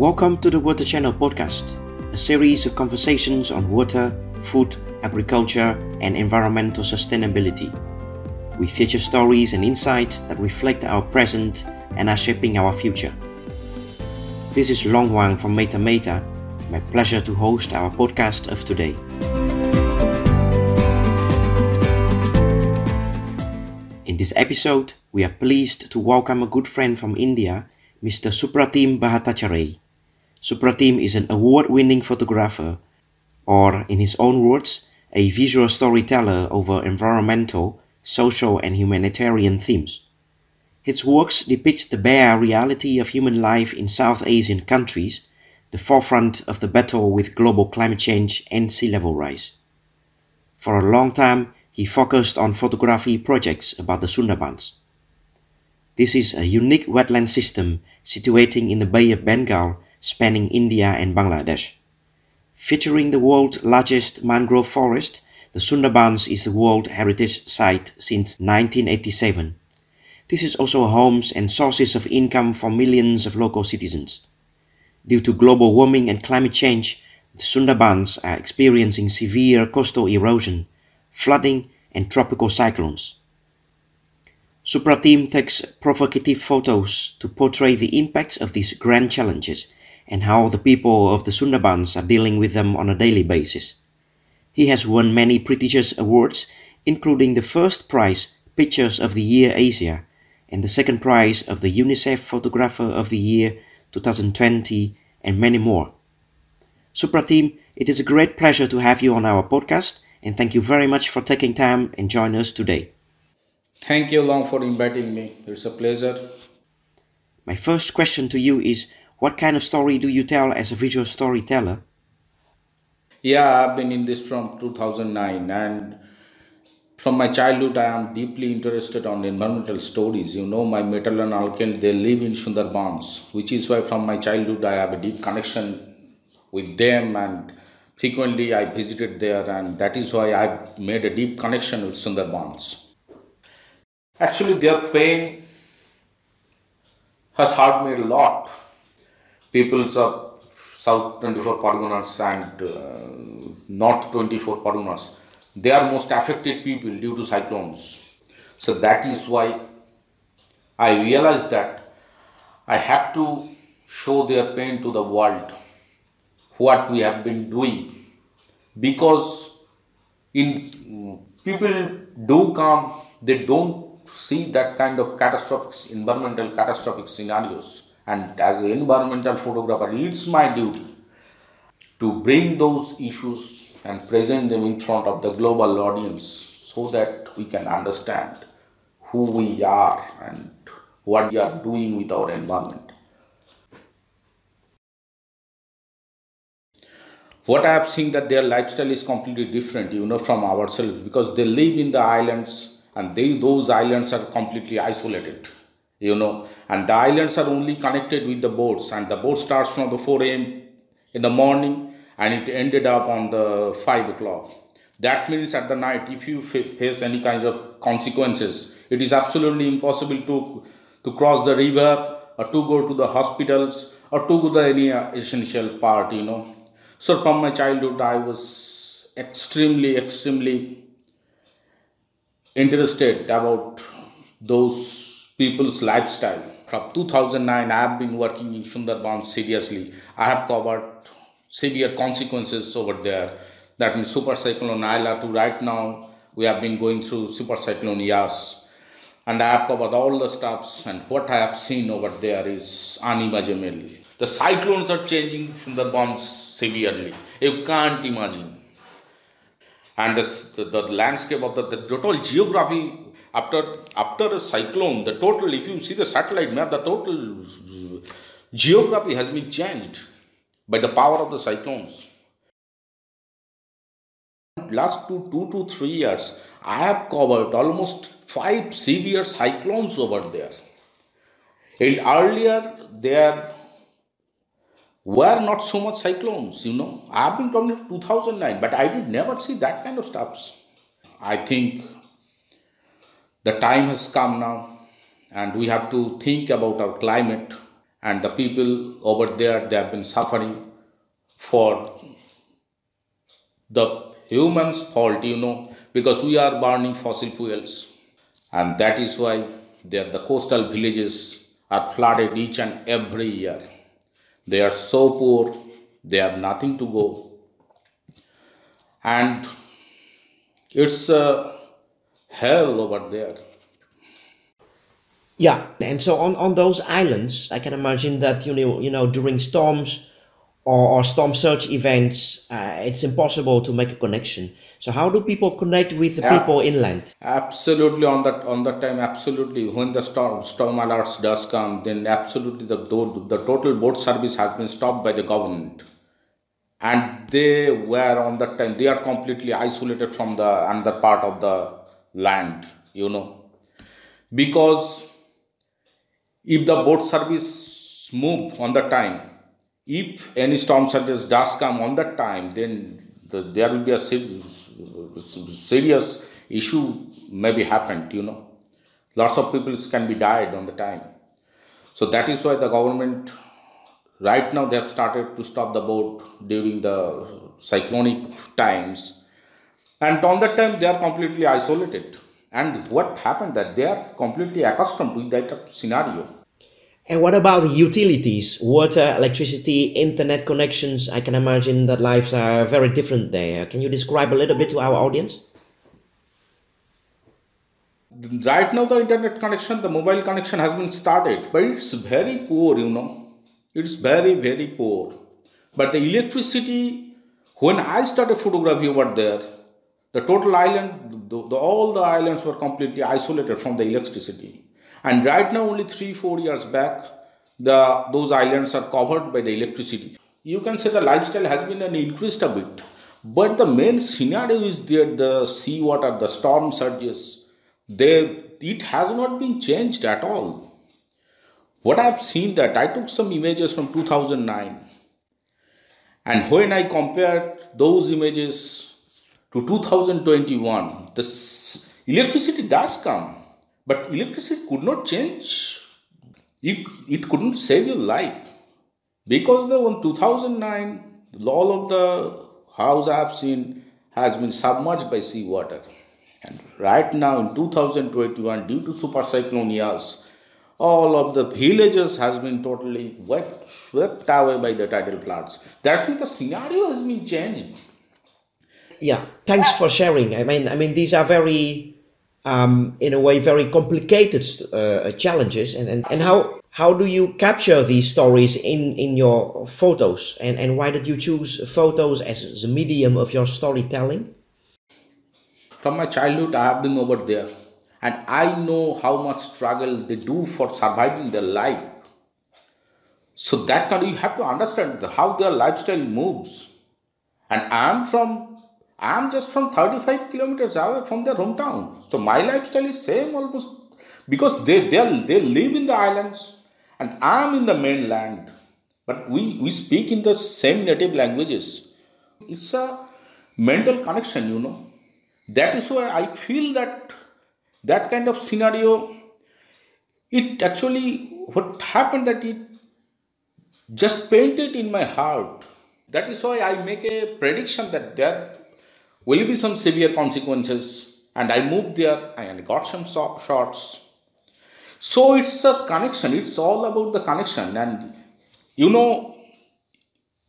Welcome to the Water Channel podcast, a series of conversations on water, food, agriculture, and environmental sustainability. We feature stories and insights that reflect our present and are shaping our future. This is Long Wang from Meta Meta. My pleasure to host our podcast of today. In this episode, we are pleased to welcome a good friend from India, Mr. Supratim Bhattacharjee. Supratim is an award winning photographer, or in his own words, a visual storyteller over environmental, social, and humanitarian themes. His works depict the bare reality of human life in South Asian countries, the forefront of the battle with global climate change and sea level rise. For a long time, he focused on photography projects about the Sundarbans. This is a unique wetland system situating in the Bay of Bengal spanning India and Bangladesh. Featuring the world's largest mangrove forest, the Sundarbans is a World Heritage Site since 1987. This is also homes and sources of income for millions of local citizens. Due to global warming and climate change, the Sundarbans are experiencing severe coastal erosion, flooding, and tropical cyclones. Supratim takes provocative photos to portray the impacts of these grand challenges and how the people of the Sundarbans are dealing with them on a daily basis. He has won many prestigious awards, including the first prize Pictures of the Year Asia and the second prize of the UNICEF Photographer of the Year 2020 and many more. Supratim, it is a great pleasure to have you on our podcast and thank you very much for taking time and join us today. Thank you, Long, for inviting me. It's a pleasure. My first question to you is what kind of story do you tell as a visual storyteller? Yeah, I've been in this from 2009 and from my childhood I am deeply interested on environmental stories. You know, my maternal and uncle, they live in Sundarbans, which is why from my childhood I have a deep connection with them and frequently I visited there and that is why I've made a deep connection with Sundarbans. Actually, their pain has hurt me a lot peoples of South 24 Parganas and uh, North 24 Parganas, they are most affected people due to cyclones. So that is why I realized that I have to show their pain to the world, what we have been doing. Because in people do come, they don't see that kind of catastrophic, environmental catastrophic scenarios and as an environmental photographer, it's my duty to bring those issues and present them in front of the global audience so that we can understand who we are and what we are doing with our environment. What I have seen that their lifestyle is completely different, you know, from ourselves because they live in the islands and they those islands are completely isolated you know and the islands are only connected with the boats and the boat starts from the 4 a.m in the morning and it ended up on the 5 o'clock. That means at the night if you face any kinds of consequences it is absolutely impossible to to cross the river or to go to the hospitals or to go to any uh, essential part you know. So from my childhood i was extremely extremely interested about those people's lifestyle. From 2009, I have been working in Sundarbans seriously. I have covered severe consequences over there. That means Super Cyclone Aila to right now, we have been going through Super Cyclone Yas. And I have covered all the stuffs, and what I have seen over there is unimaginable. The cyclones are changing Sundarbans severely. You can't imagine and the, the, the, landscape of the, the total geography after after a cyclone the total if you see the satellite map the total geography has been changed by the power of the cyclones last two two to three years i have covered almost five severe cyclones over there and earlier there were not so much cyclones, you know. I've been talking 2009, but I did never see that kind of stuffs. I think the time has come now, and we have to think about our climate. And the people over there they have been suffering for the humans fault you know because we are burning fossil fuels. And that is why there the coastal villages are flooded each and every year. They are so poor they have nothing to go. And it's a hell over there yeah, and so on, on those islands, I can imagine that you know you know during storms or, or storm surge events, uh, it's impossible to make a connection. So how do people connect with the yeah, people inland? Absolutely on that on that time, absolutely. When the storm storm alerts does come, then absolutely the the total boat service has been stopped by the government, and they were on that time they are completely isolated from the another part of the land, you know, because if the boat service move on the time if any storm surges does come on that time then the, there will be a serious issue maybe happened you know. Lots of people can be died on the time. So that is why the government right now they have started to stop the boat during the cyclonic times and on that time they are completely isolated and what happened that they are completely accustomed to that scenario. And what about the utilities, water, electricity, internet connections? I can imagine that lives are very different there. Can you describe a little bit to our audience? Right now, the internet connection, the mobile connection has been started, but it's very poor, you know. It's very, very poor. But the electricity, when I started photography over there, the total island, the, the, all the islands were completely isolated from the electricity. And right now, only three, four years back, the, those islands are covered by the electricity. You can say the lifestyle has been an increased a bit. But the main scenario is there, the sea water, the storm surges, they, it has not been changed at all. What I have seen that I took some images from 2009 and when I compared those images to 2021, the electricity does come, but electricity could not change. if it couldn't save your life because the in 2009, all of the house I have seen has been submerged by seawater. And right now in 2021, due to super cyclone Yas, all of the villages has been totally wet, swept away by the tidal floods. That's when the scenario has been changed yeah, thanks for sharing. I mean, I mean, these are very, um, in a way, very complicated uh, challenges. And, and, and how how do you capture these stories in in your photos? And and why did you choose photos as the medium of your storytelling? From my childhood, I have been over there, and I know how much struggle they do for surviving their life. So that kind of, you have to understand how their lifestyle moves. And I am from I am just from 35 kilometers away from their hometown. So my lifestyle is same almost because they, they, they live in the islands and I am in the mainland. But we, we speak in the same native languages. It's a mental connection, you know. That is why I feel that that kind of scenario, it actually, what happened that it just painted in my heart. That is why I make a prediction that there will be some severe consequences? And i moved there and got some shots. So it's a connection. It's all about the connection. And you know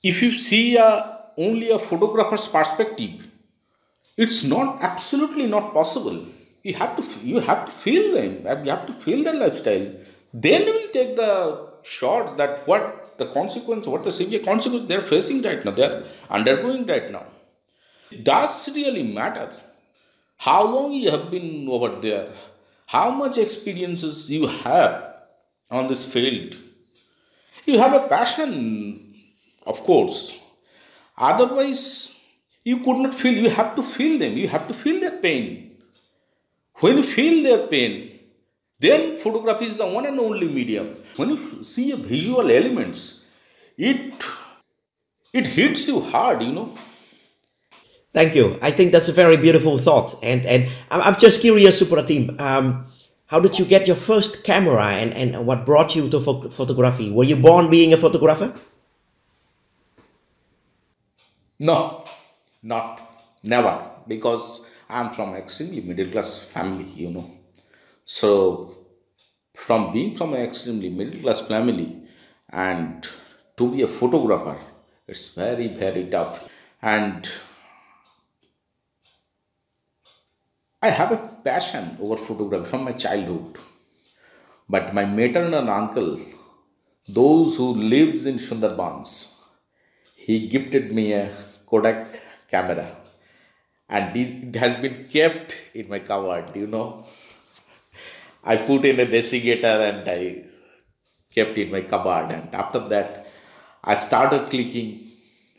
if you see a, only a photographer's perspective it's not absolutely not possible. You have to you have to feel them. You have to feel their lifestyle. Then you will take the shot that what the consequence what the severe consequence they're facing right now. They're undergoing right now does really matter how long you have been over there, how much experiences you have on this field. You have a passion, of course. Otherwise, you could not feel, you have to feel them, you have to feel their pain. When you feel their pain, then photography is the one and only medium. When you see a visual elements, it it hits you hard, you know. Thank you. I think that's a very beautiful thought. And and I'm just curious, Supratim, um, how did you get your first camera and, and what brought you to pho- photography? Were you born being a photographer? No, not never, because I'm from extremely middle class family, you know. So, from being from an extremely middle class family and to be a photographer, it's very very tough. And I have a passion over photography from my childhood. But my maternal uncle, those who lives in Sundarbans, he gifted me a Kodak camera. And it has been kept in my cupboard, you know. I put in a designator and I kept in my cupboard. And after that, I started clicking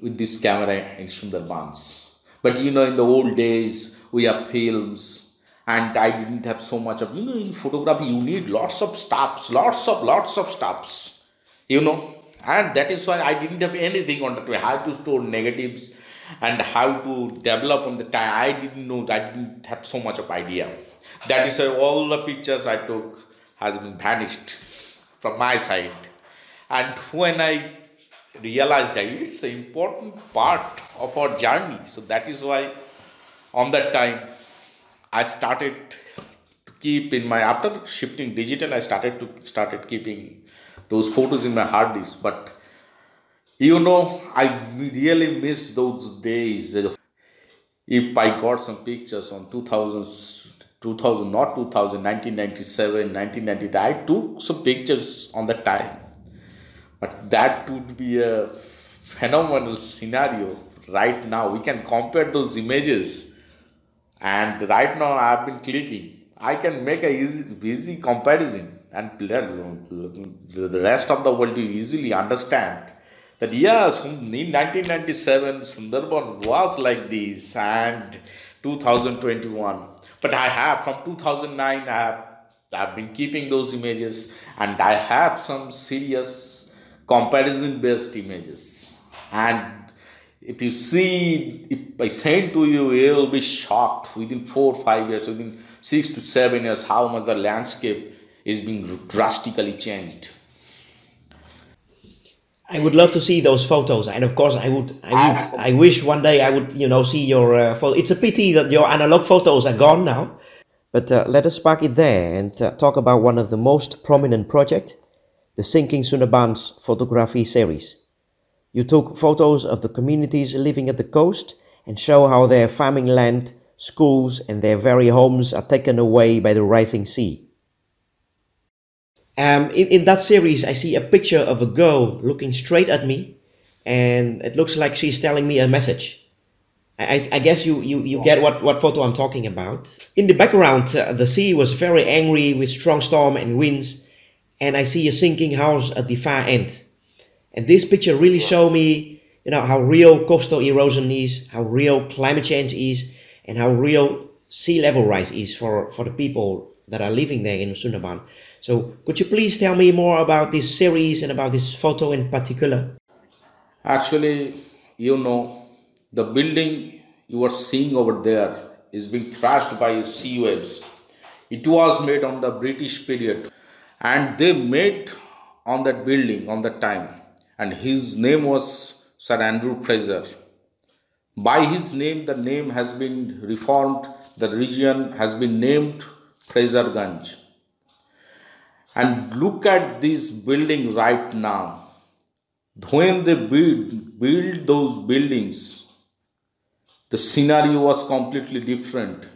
with this camera in Sundarbans. But you know, in the old days, we have films, and I didn't have so much of you know in photography you need lots of stops, lots of lots of stops, you know, and that is why I didn't have anything on that way. How to store negatives and how to develop on the time. I didn't know. I didn't have so much of idea. That is why all the pictures I took has been vanished from my side. And when I realized that it's an important part of our journey, so that is why on that time i started to keep in my after shifting digital i started to started keeping those photos in my hard disk. But you know i really missed those days. If i got some pictures on 2000 2000 not 2000 1997 1998 i took some pictures on the time. But that would be a phenomenal scenario right now. We can compare those images and right now I have been clicking. I can make a easy, easy comparison and the rest of the world you easily understand that yes, in 1997 Sundarban was like this and 2021. But I have from 2009 I have I've been keeping those images and I have some serious comparison based images and if you see, if I send to you, you'll be shocked within four five years, within six to seven years, how much the landscape is being drastically changed. I would love to see those photos, and of course, I would. I would. I wish one day I would, you know, see your uh, photo. It's a pity that your analog photos are gone now. But uh, let us park it there and uh, talk about one of the most prominent project, the Sinking Sundarbans photography series. You took photos of the communities living at the coast and show how their farming land, schools, and their very homes are taken away by the rising sea. Um, in, in that series, I see a picture of a girl looking straight at me, and it looks like she's telling me a message. I, I guess you, you, you get what, what photo I'm talking about. In the background, uh, the sea was very angry with strong storm and winds, and I see a sinking house at the far end. And this picture really show me, you know, how real coastal erosion is, how real climate change is, and how real sea level rise is for, for the people that are living there in Sundarban. So could you please tell me more about this series and about this photo in particular? Actually, you know, the building you are seeing over there is being thrashed by sea waves. It was made on the British period and they made on that building on that time and his name was Sir Andrew Fraser. By his name, the name has been reformed, the region has been named Fraserganj. And look at this building right now. When they build, build those buildings, the scenario was completely different.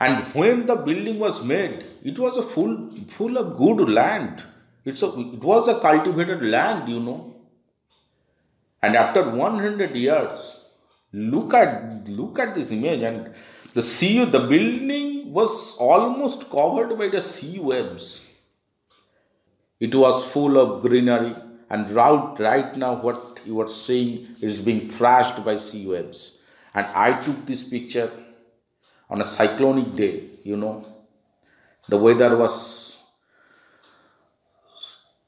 And when the building was made, it was a full, full of good land. It's a, it was a cultivated land, you know. And after 100 years, look at look at this image and the sea, the building was almost covered by the sea webs. It was full of greenery, and right, right now, what you are seeing is being thrashed by sea webs. And I took this picture on a cyclonic day, you know. The weather was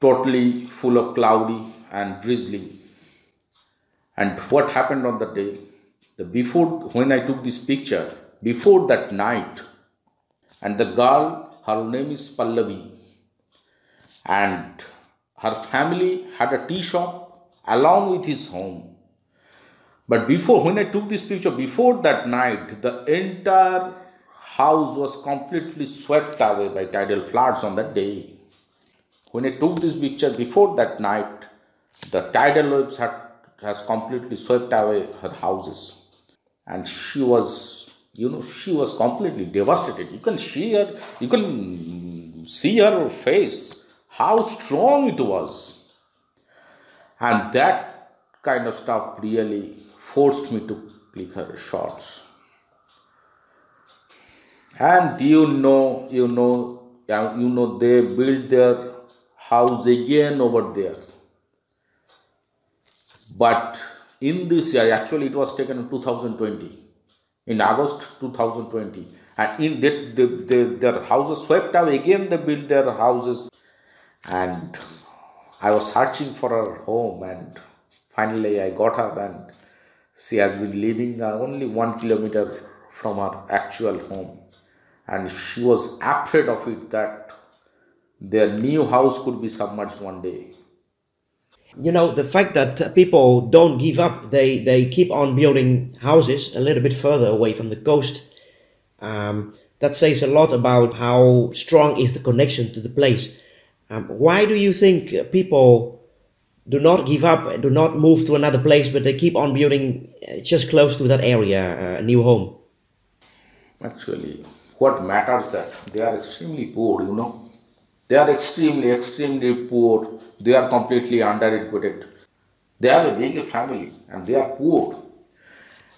totally full of cloudy and drizzly and what happened on the day the before when i took this picture before that night and the girl her name is Pallavi. And her family had a tea shop along with his home. But before, when I took this picture, before that night, the entire house was completely swept away by tidal floods on that day. When I took this picture before that night, the tidal waves had has completely swept away her houses. And she was, you know, she was completely devastated. You can see her, you can see her face, how strong it was. And that kind of stuff really forced me to click her shots. And you know, you know, you know, they built their house again over there but in this year, actually, it was taken in 2020, in August 2020. And in that, the, the, their houses swept away. Again, they built their houses. And I was searching for her home, and finally, I got her. And she has been living uh, only one kilometer from her actual home. And she was afraid of it that their new house could be submerged one day. You know the fact that people don't give up they they keep on building houses a little bit further away from the coast. Um, that says a lot about how strong is the connection to the place. Um, why do you think people do not give up do not move to another place but they keep on building uh, just close to that area uh, a new home? Actually what matters that they are extremely poor you know they are extremely, extremely poor. They are completely undereducated. They have a big family and they are poor.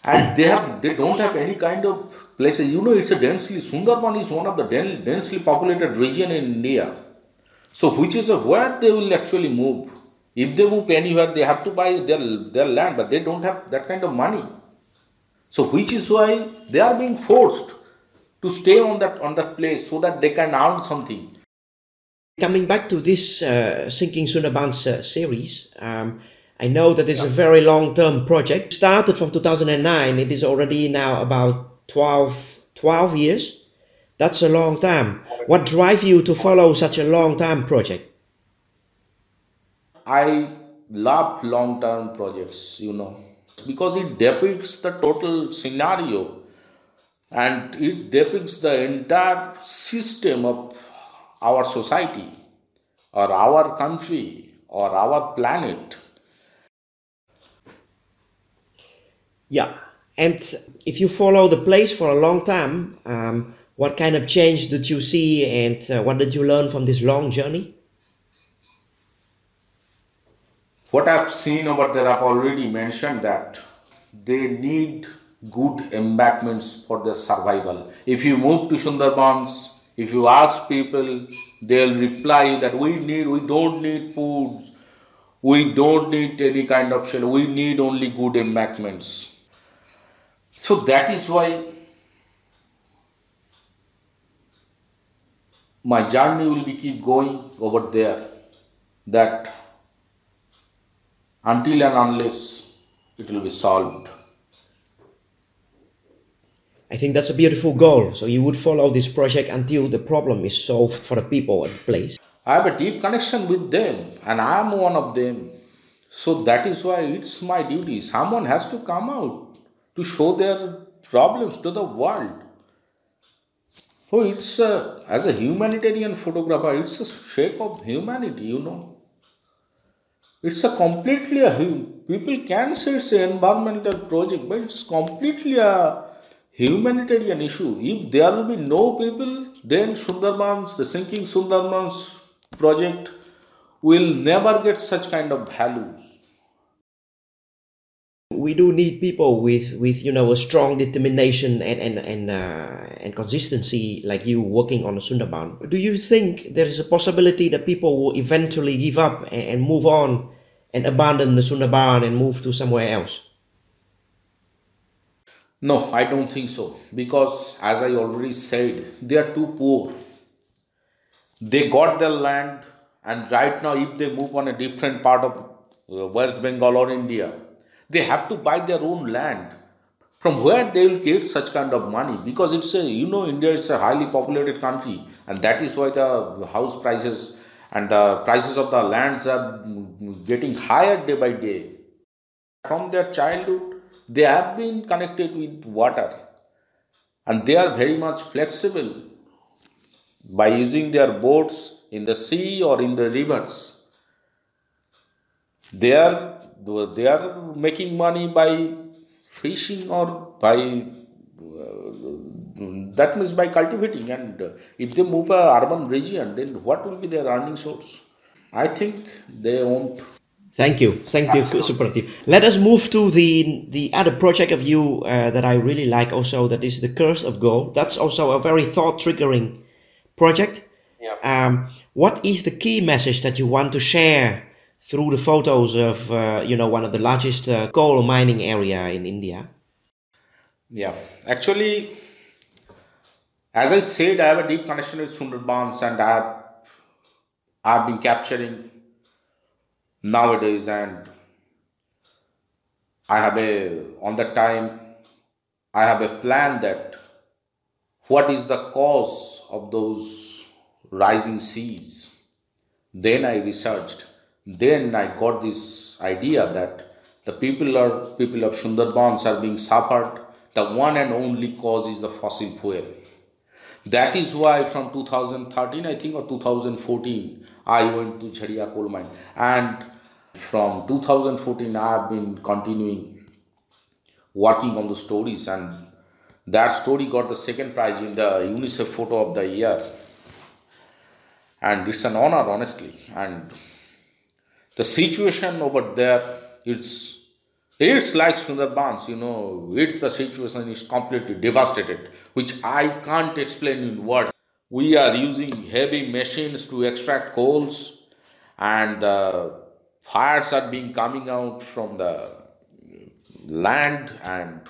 And they have they don't have any kind of places. You know, it's a densely Sundarban is one of the densely populated region in India. So which is a, where they will actually move. If they move anywhere, they have to buy their, their land, but they don't have that kind of money. So which is why they are being forced to stay on that on that place so that they can earn something. Coming back to this uh, Sinking Sundarbans uh, series, um, I know that it's yeah. a very long-term project. Started from 2009, it is already now about 12, 12 years. That's a long time. What drive you to follow such a long-term project? I love long-term projects, you know, because it depicts the total scenario and it depicts the entire system of our society or our country or our planet. Yeah, and if you follow the place for a long time, um, what kind of change did you see and uh, what did you learn from this long journey? What I've seen over there, I've already mentioned that they need good embankments for their survival. If you move to Sundarbans, if you ask people, they'll reply that we need, we don't need foods, we don't need any kind of shelter, we need only good embankments. So that is why my journey will be keep going over there. That until and unless it will be solved. I think that's a beautiful goal. So you would follow this project until the problem is solved for the people the place. I have a deep connection with them and I am one of them. So that is why it's my duty. Someone has to come out to show their problems to the world. So it's a, as a humanitarian photographer, it's a shake of humanity, you know. It's a completely a people can say it's an environmental project, but it's completely a humanitarian issue. If there will be no people, then Sundarbans, the sinking Sundarbans project will never get such kind of values. We do need people with, with you know a strong determination and and and, uh, and consistency like you working on a Sundarban. Do you think there is a possibility that people will eventually give up and, and move on and abandon the Sundarban and move to somewhere else? No, I don't think so. Because, as I already said, they are too poor. They got their land, and right now, if they move on a different part of uh, West Bengal or India, they have to buy their own land from where they will get such kind of money because it's a you know india is a highly populated country and that is why the house prices and the prices of the lands are getting higher day by day from their childhood they have been connected with water and they are very much flexible by using their boats in the sea or in the rivers. They are they are making money by fishing or by uh, that means by cultivating. And if they move a urban region then what will be their earning source? I think they won't Thank you, thank you, Supratim. Let us move to the the other project of you uh, that I really like. Also, that is the Curse of Coal. That's also a very thought triggering project. Yeah. Um, what is the key message that you want to share through the photos of uh, you know one of the largest uh, coal mining area in India? Yeah, actually, as I said, I have a deep connection with Sundarbans, and I have I've been capturing nowadays, and I have a on that time I have a plan that what is the cause of those rising seas. Then I researched. Then I got this idea that the people are people of Sundarbans are being suffered. The one and only cause is the fossil fuel. That is why from 2013, I think, or 2014, I went to Jharia coal mine. And from 2014, I have been continuing working on the stories. And that story got the second prize in the UNICEF Photo of the Year. And it's an honor, honestly. And the situation over there, it's it's like Sundarbans, you know, it's the situation is completely devastated, which I can't explain in words. We are using heavy machines to extract coals, and the fires are being coming out from the land, and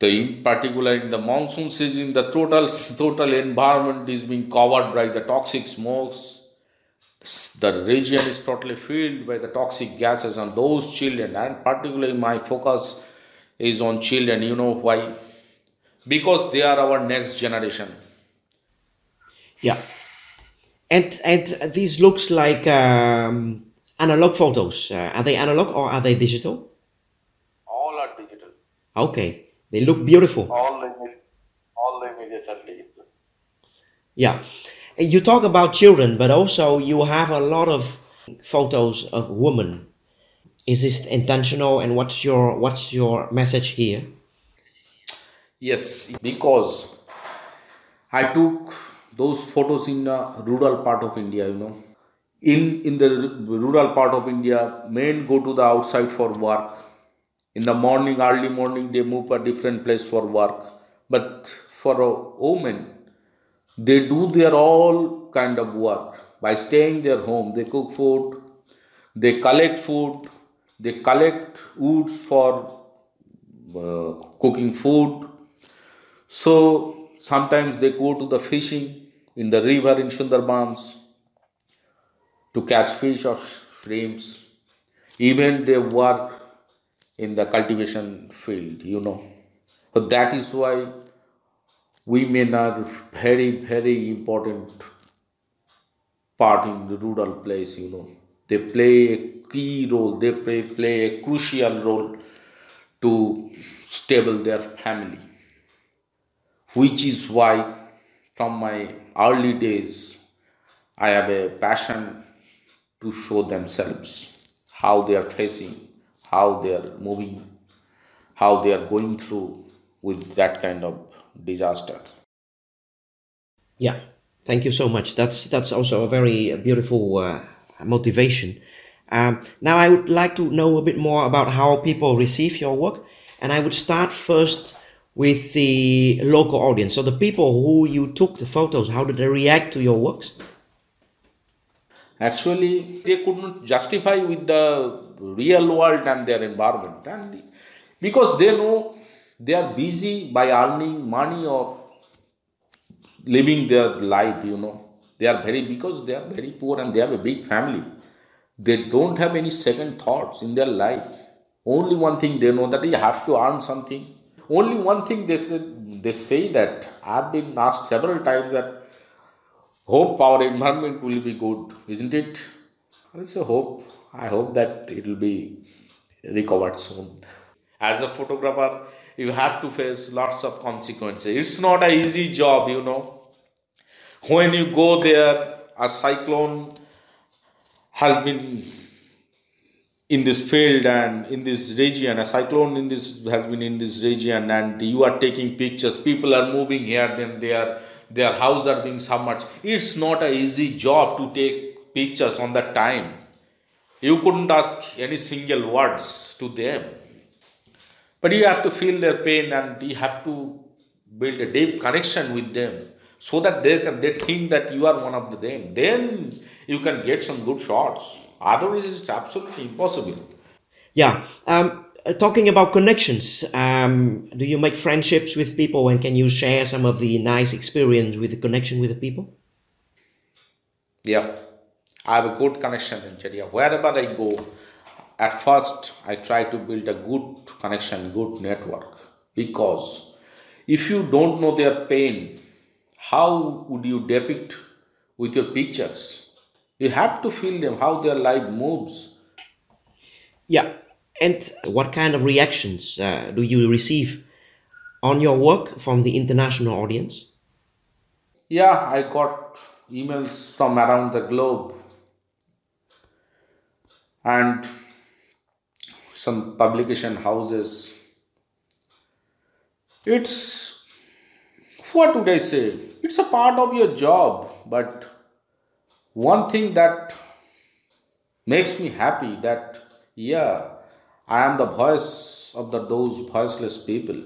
the in particular in the monsoon season, the total total environment is being covered by the toxic smokes the region is totally filled by the toxic gases and those children and particularly my focus is on children you know why because they are our next generation Yeah, and and these looks like um, analog photos. Uh, are they analog or are they digital? All are digital. Okay, they look beautiful. All the image, all the images are digital. Yeah. You talk about children, but also you have a lot of photos of women. Is this intentional and what's your what's your message here? yes because i took those photos in a rural part of india you know in in the rural part of india men go to the outside for work in the morning early morning they move a different place for work but for a woman they do their all kind of work by staying their home they cook food they collect food they collect woods for uh, cooking food so sometimes they go to the fishing in the river in Sundarbans to catch fish or shrimps. Even they work in the cultivation field, you know. So that is why women are very, very important part in the rural place, you know. They play a key role, they play, play a crucial role to stable their family which is why from my early days I have a passion to show themselves how they are facing, how they are moving, how they are going through with that kind of disaster. Yeah, thank you so much. That's that's also a very beautiful uh, motivation. Um, now I would like to know a bit more about how people receive your work, and I would start first with the local audience. So the people who you took the photos, how did they react to your works? Actually, they could not justify with the real world and their environment, and because they know they are busy by earning money or living their life, you know. They are very because they are very poor and they have a big family. They don't have any second thoughts in their life. Only one thing they know that you have to earn something. Only one thing they said they say that I've been asked several times that hope our environment will be good, isn't it? It's a hope. I hope that it will be recovered soon. As a photographer, you have to face lots of consequences. It's not an easy job, you know. When you go there, a cyclone has been in this field and in this region a cyclone in this has been in this region and you are taking pictures people are moving here then their their houses are being submerged it's not an easy job to take pictures on that time you couldn't ask any single words to them but you have to feel their pain and you have to build a deep connection with them so that they can they think that you are one of them then you can get some good shots Otherwise, it's absolutely impossible. Yeah. Um, uh, talking about connections, um, do you make friendships with people and can you share some of the nice experience with the connection with the people? Yeah, I have a good connection in Jharia. Wherever I go, at first I try to build a good connection, good network. Because if you don't know their pain, how would you depict with your pictures? You have to feel them, how their life moves. Yeah. And what kind of reactions uh, do you receive on your work from the international audience? Yeah, I got emails from around the globe and some publication houses. It's what would I say? It's a part of your job, but one thing that makes me happy that yeah i am the voice of the those voiceless people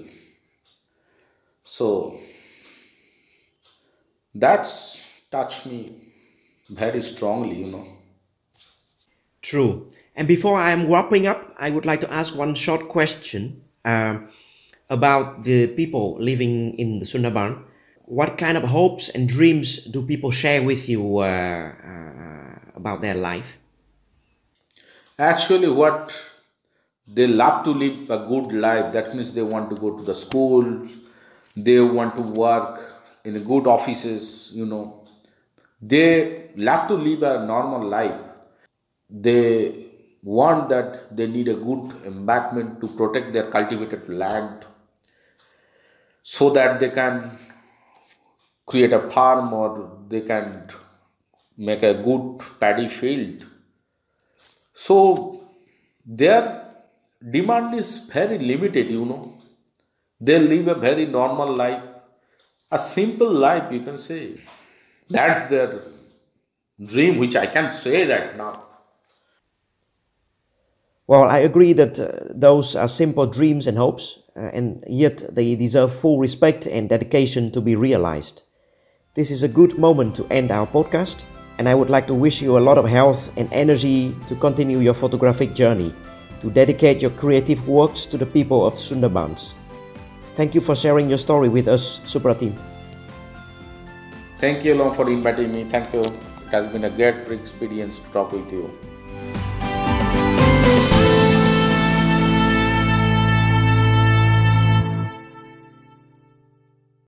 so that's touched me very strongly you know true and before i am wrapping up i would like to ask one short question uh, about the people living in the sundarban what kind of hopes and dreams do people share with you uh, uh, about their life? Actually, what they love to live a good life. That means they want to go to the school, they want to work in good offices, you know. They love to live a normal life. They want that they need a good embankment to protect their cultivated land so that they can create a farm or they can make a good paddy field. So their demand is very limited, you know. They live a very normal life, a simple life, you can say. That's their dream, which I can say that now. Well, I agree that uh, those are simple dreams and hopes, uh, and yet they deserve full respect and dedication to be realized. This is a good moment to end our podcast, and I would like to wish you a lot of health and energy to continue your photographic journey, to dedicate your creative works to the people of Sundarbans. Thank you for sharing your story with us, Supratim. Thank you, Long, for inviting me. Thank you. It has been a great experience to talk with you.